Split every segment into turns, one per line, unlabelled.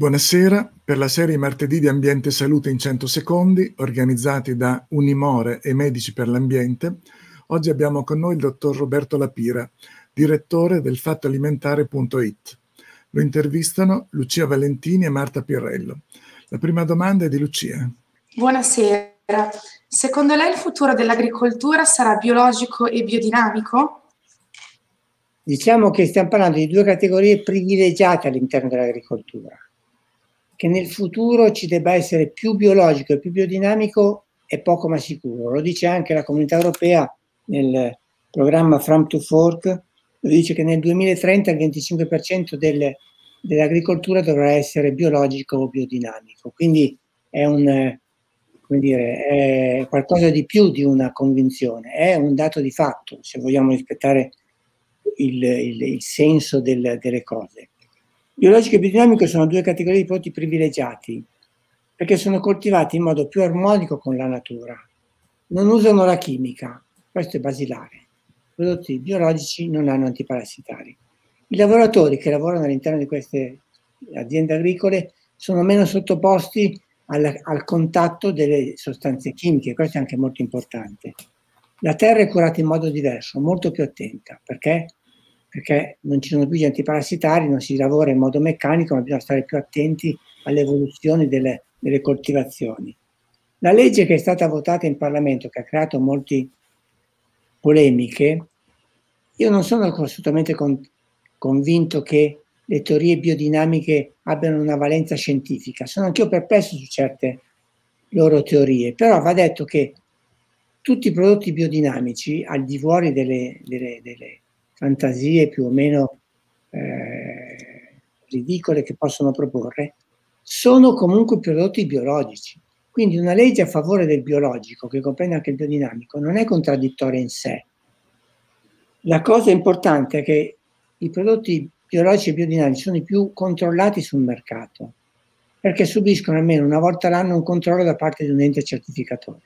Buonasera, per la serie Martedì di Ambiente e Salute in 100 secondi, organizzati da Unimore e Medici per l'Ambiente, oggi abbiamo con noi il dottor Roberto Lapira, direttore del fattoalimentare.it. Lo intervistano Lucia Valentini e Marta Pirrello. La prima domanda è di Lucia.
Buonasera. Secondo lei il futuro dell'agricoltura sarà biologico e biodinamico?
Diciamo che stiamo parlando di due categorie privilegiate all'interno dell'agricoltura che nel futuro ci debba essere più biologico e più biodinamico è poco ma sicuro. Lo dice anche la comunità europea nel programma Farm to Fork, lo dice che nel 2030 il 25% delle, dell'agricoltura dovrà essere biologico o biodinamico. Quindi è un, come dire, è qualcosa di più di una convinzione, è un dato di fatto, se vogliamo rispettare il, il, il senso del, delle cose. Biologico e biodinamico sono due categorie di prodotti privilegiati perché sono coltivati in modo più armonico con la natura. Non usano la chimica, questo è basilare. I prodotti biologici non hanno antiparassitari. I lavoratori che lavorano all'interno di queste aziende agricole sono meno sottoposti al, al contatto delle sostanze chimiche, questo è anche molto importante. La terra è curata in modo diverso, molto più attenta, perché perché non ci sono più gli antiparassitari, non si lavora in modo meccanico, ma bisogna stare più attenti alle evoluzioni delle, delle coltivazioni. La legge che è stata votata in Parlamento, che ha creato molte polemiche, io non sono assolutamente con, convinto che le teorie biodinamiche abbiano una valenza scientifica. Sono anch'io perplesso su certe loro teorie, però va detto che tutti i prodotti biodinamici, al di fuori delle, delle, delle fantasie più o meno eh, ridicole che possono proporre, sono comunque prodotti biologici. Quindi una legge a favore del biologico, che comprende anche il biodinamico, non è contraddittoria in sé. La cosa importante è che i prodotti biologici e biodinamici sono i più controllati sul mercato, perché subiscono almeno una volta l'anno un controllo da parte di un ente certificatore.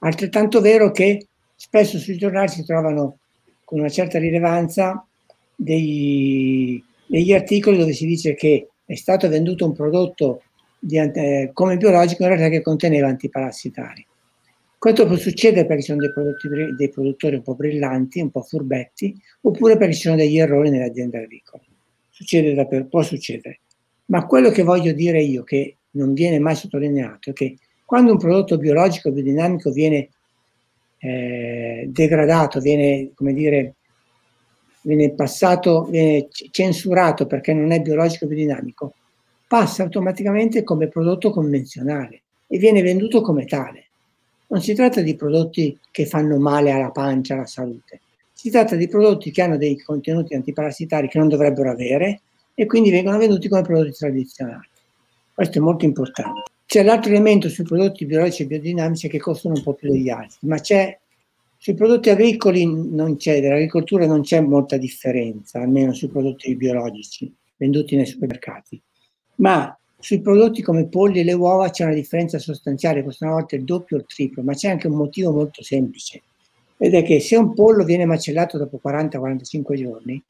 Altrettanto vero che spesso sui giornali si trovano con una certa rilevanza dei, degli articoli dove si dice che è stato venduto un prodotto di, eh, come biologico in realtà che conteneva antiparassitari. Questo può succedere perché ci sono dei, prodotti, dei produttori un po' brillanti, un po' furbetti, oppure perché ci sono degli errori nelle aziende agricole. Succede da, può succedere. Ma quello che voglio dire io, che non viene mai sottolineato, è che quando un prodotto biologico biodinamico viene eh, degradato, viene, come dire, viene passato, viene censurato perché non è biologico biodinamico, passa automaticamente come prodotto convenzionale e viene venduto come tale. Non si tratta di prodotti che fanno male alla pancia, alla salute. Si tratta di prodotti che hanno dei contenuti antiparassitari che non dovrebbero avere e quindi vengono venduti come prodotti tradizionali. Questo è molto importante. C'è l'altro elemento sui prodotti biologici e biodinamici che costano un po' più degli altri, ma c'è sui prodotti agricoli non c'è, dell'agricoltura non c'è molta differenza, almeno sui prodotti biologici venduti nei supermercati. Ma sui prodotti come polli e le uova c'è una differenza sostanziale, costano a volte il doppio o il triplo, ma c'è anche un motivo molto semplice. Ed è che se un pollo viene macellato dopo 40-45 giorni,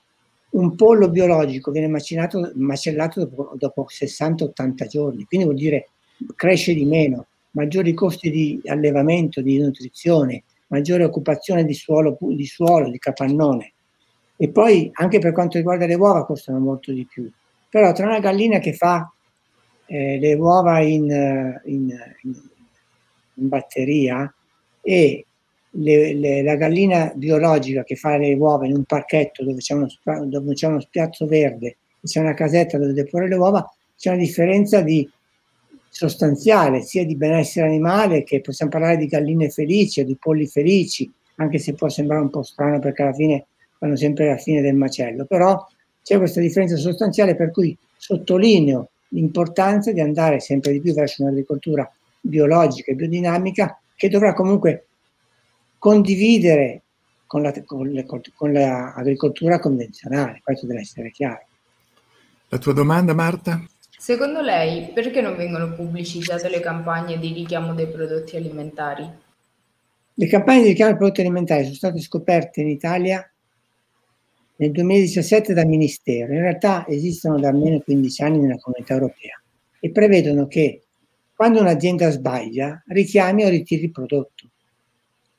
un pollo biologico viene macellato, macellato dopo, dopo 60-80 giorni, quindi vuol dire cresce di meno, maggiori costi di allevamento, di nutrizione, maggiore occupazione di suolo, di suolo, di capannone. E poi anche per quanto riguarda le uova costano molto di più. Però tra una gallina che fa eh, le uova in, in, in, in batteria e le, le, la gallina biologica che fa le uova in un parchetto dove c'è uno, dove c'è uno spiazzo verde c'è una casetta dove deporre le uova, c'è una differenza di sostanziale, sia di benessere animale che possiamo parlare di galline felici o di polli felici, anche se può sembrare un po' strano perché alla fine vanno sempre alla fine del macello, però c'è questa differenza sostanziale per cui sottolineo l'importanza di andare sempre di più verso un'agricoltura biologica e biodinamica che dovrà comunque condividere con, la, con, le, con l'agricoltura convenzionale, questo deve essere chiaro.
La tua domanda Marta?
Secondo lei, perché non vengono pubblicizzate le campagne di richiamo dei prodotti alimentari?
Le campagne di richiamo dei prodotti alimentari sono state scoperte in Italia nel 2017 dal Ministero. In realtà esistono da almeno 15 anni nella comunità europea. e prevedono che quando un'azienda sbaglia richiami o ritiri il prodotto.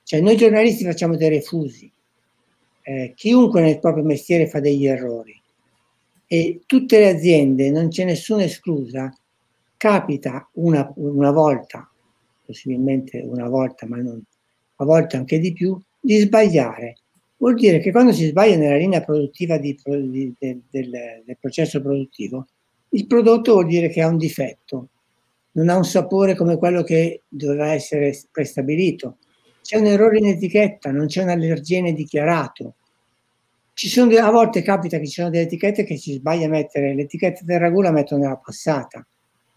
Cioè noi giornalisti facciamo dei refusi, eh, chiunque nel proprio mestiere fa degli errori e tutte le aziende, non c'è nessuna esclusa, capita una, una volta, possibilmente una volta, ma non, a volte anche di più, di sbagliare. Vuol dire che quando si sbaglia nella linea produttiva di, di, del, del, del processo produttivo, il prodotto vuol dire che ha un difetto, non ha un sapore come quello che doveva essere prestabilito. C'è un errore in etichetta, non c'è un allergene dichiarato. Sono, a volte capita che ci sono delle etichette che si sbaglia a mettere l'etichetta del ragù la mettono nella passata.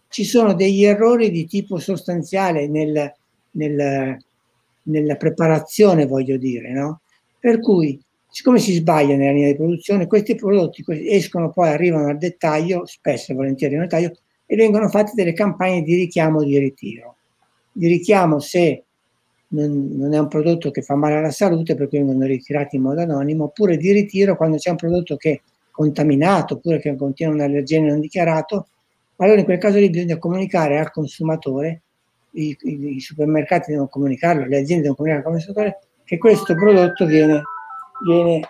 Ci sono degli errori di tipo sostanziale nel, nel, nella preparazione, voglio dire, no? Per cui, siccome si sbaglia nella linea di produzione, questi prodotti escono poi, arrivano al dettaglio, spesso e volentieri al dettaglio, e vengono fatte delle campagne di richiamo o di ritiro. Di richiamo se non, non, è un prodotto che fa male alla salute, per cui vengono ritirati in modo anonimo, oppure di ritiro quando c'è un prodotto che è contaminato oppure che contiene un allergene non dichiarato, allora in quel caso lì bisogna comunicare al consumatore i, i, i supermercati devono comunicarlo, le aziende devono comunicare al consumatore che questo prodotto viene, viene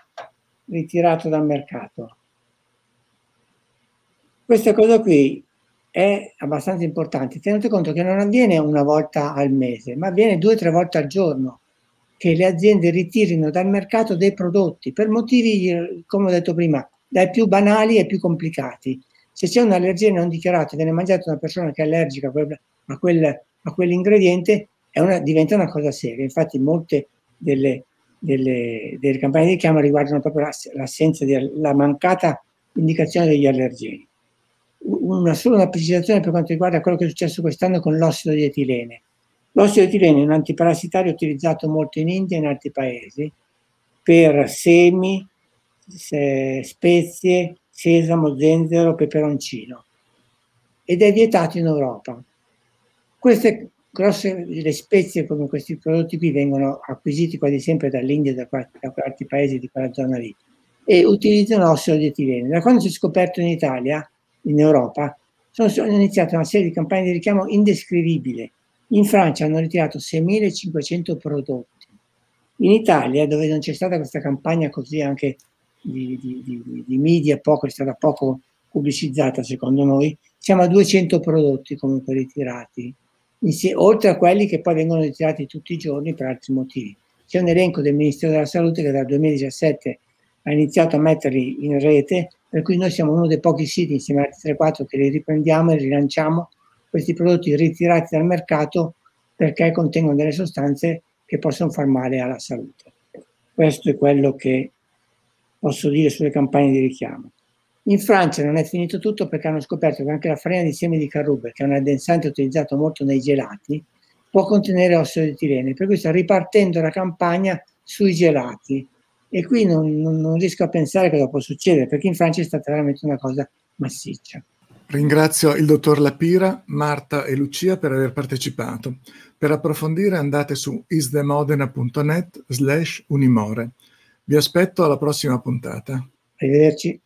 ritirato dal mercato. Questa cosa qui è abbastanza importante. Tenete conto che non avviene una volta al mese, ma avviene due o tre volte al giorno che le aziende ritirino dal mercato dei prodotti per motivi, come ho detto prima, dai più banali ai più complicati. Se c'è un'allergia non dichiarata, viene mangiata una persona che è allergica a quel, a quel a quell'ingrediente una, diventa una cosa seria. Infatti molte delle, delle, delle campagne di richiamo riguardano proprio l'assenza, di, la mancata indicazione degli allergeni. Una sola precisazione per quanto riguarda quello che è successo quest'anno con l'ossido di etilene. L'ossido di etilene è un antiparassitario utilizzato molto in India e in altri paesi per semi, spezie, sesamo, zenzero, peperoncino ed è vietato in Europa. Queste grosse le spezie come questi prodotti qui vengono acquisiti quasi sempre dall'India e da, da altri paesi di quella zona lì e utilizzano ossido di etilene. Da quando si è scoperto in Italia, in Europa, sono, sono iniziate una serie di campagne di richiamo indescrivibile. In Francia hanno ritirato 6.500 prodotti. In Italia, dove non c'è stata questa campagna così anche di, di, di, di media, poco, è stata poco pubblicizzata secondo noi, siamo a 200 prodotti comunque ritirati oltre a quelli che poi vengono ritirati tutti i giorni per altri motivi. C'è un elenco del Ministero della Salute che dal 2017 ha iniziato a metterli in rete, per cui noi siamo uno dei pochi siti insieme a altri 3-4 che li riprendiamo e rilanciamo questi prodotti ritirati dal mercato perché contengono delle sostanze che possono far male alla salute. Questo è quello che posso dire sulle campagne di richiamo. In Francia non è finito tutto perché hanno scoperto che anche la farina di semi di carrube, che è un addensante utilizzato molto nei gelati, può contenere ossido di tirene, per cui sta ripartendo la campagna sui gelati. E qui non, non, non riesco a pensare cosa può succedere, perché in Francia è stata veramente una cosa massiccia.
Ringrazio il dottor Lapira, Marta e Lucia per aver partecipato. Per approfondire andate su isdemodena.net slash unimore. Vi aspetto alla prossima puntata.
Arrivederci.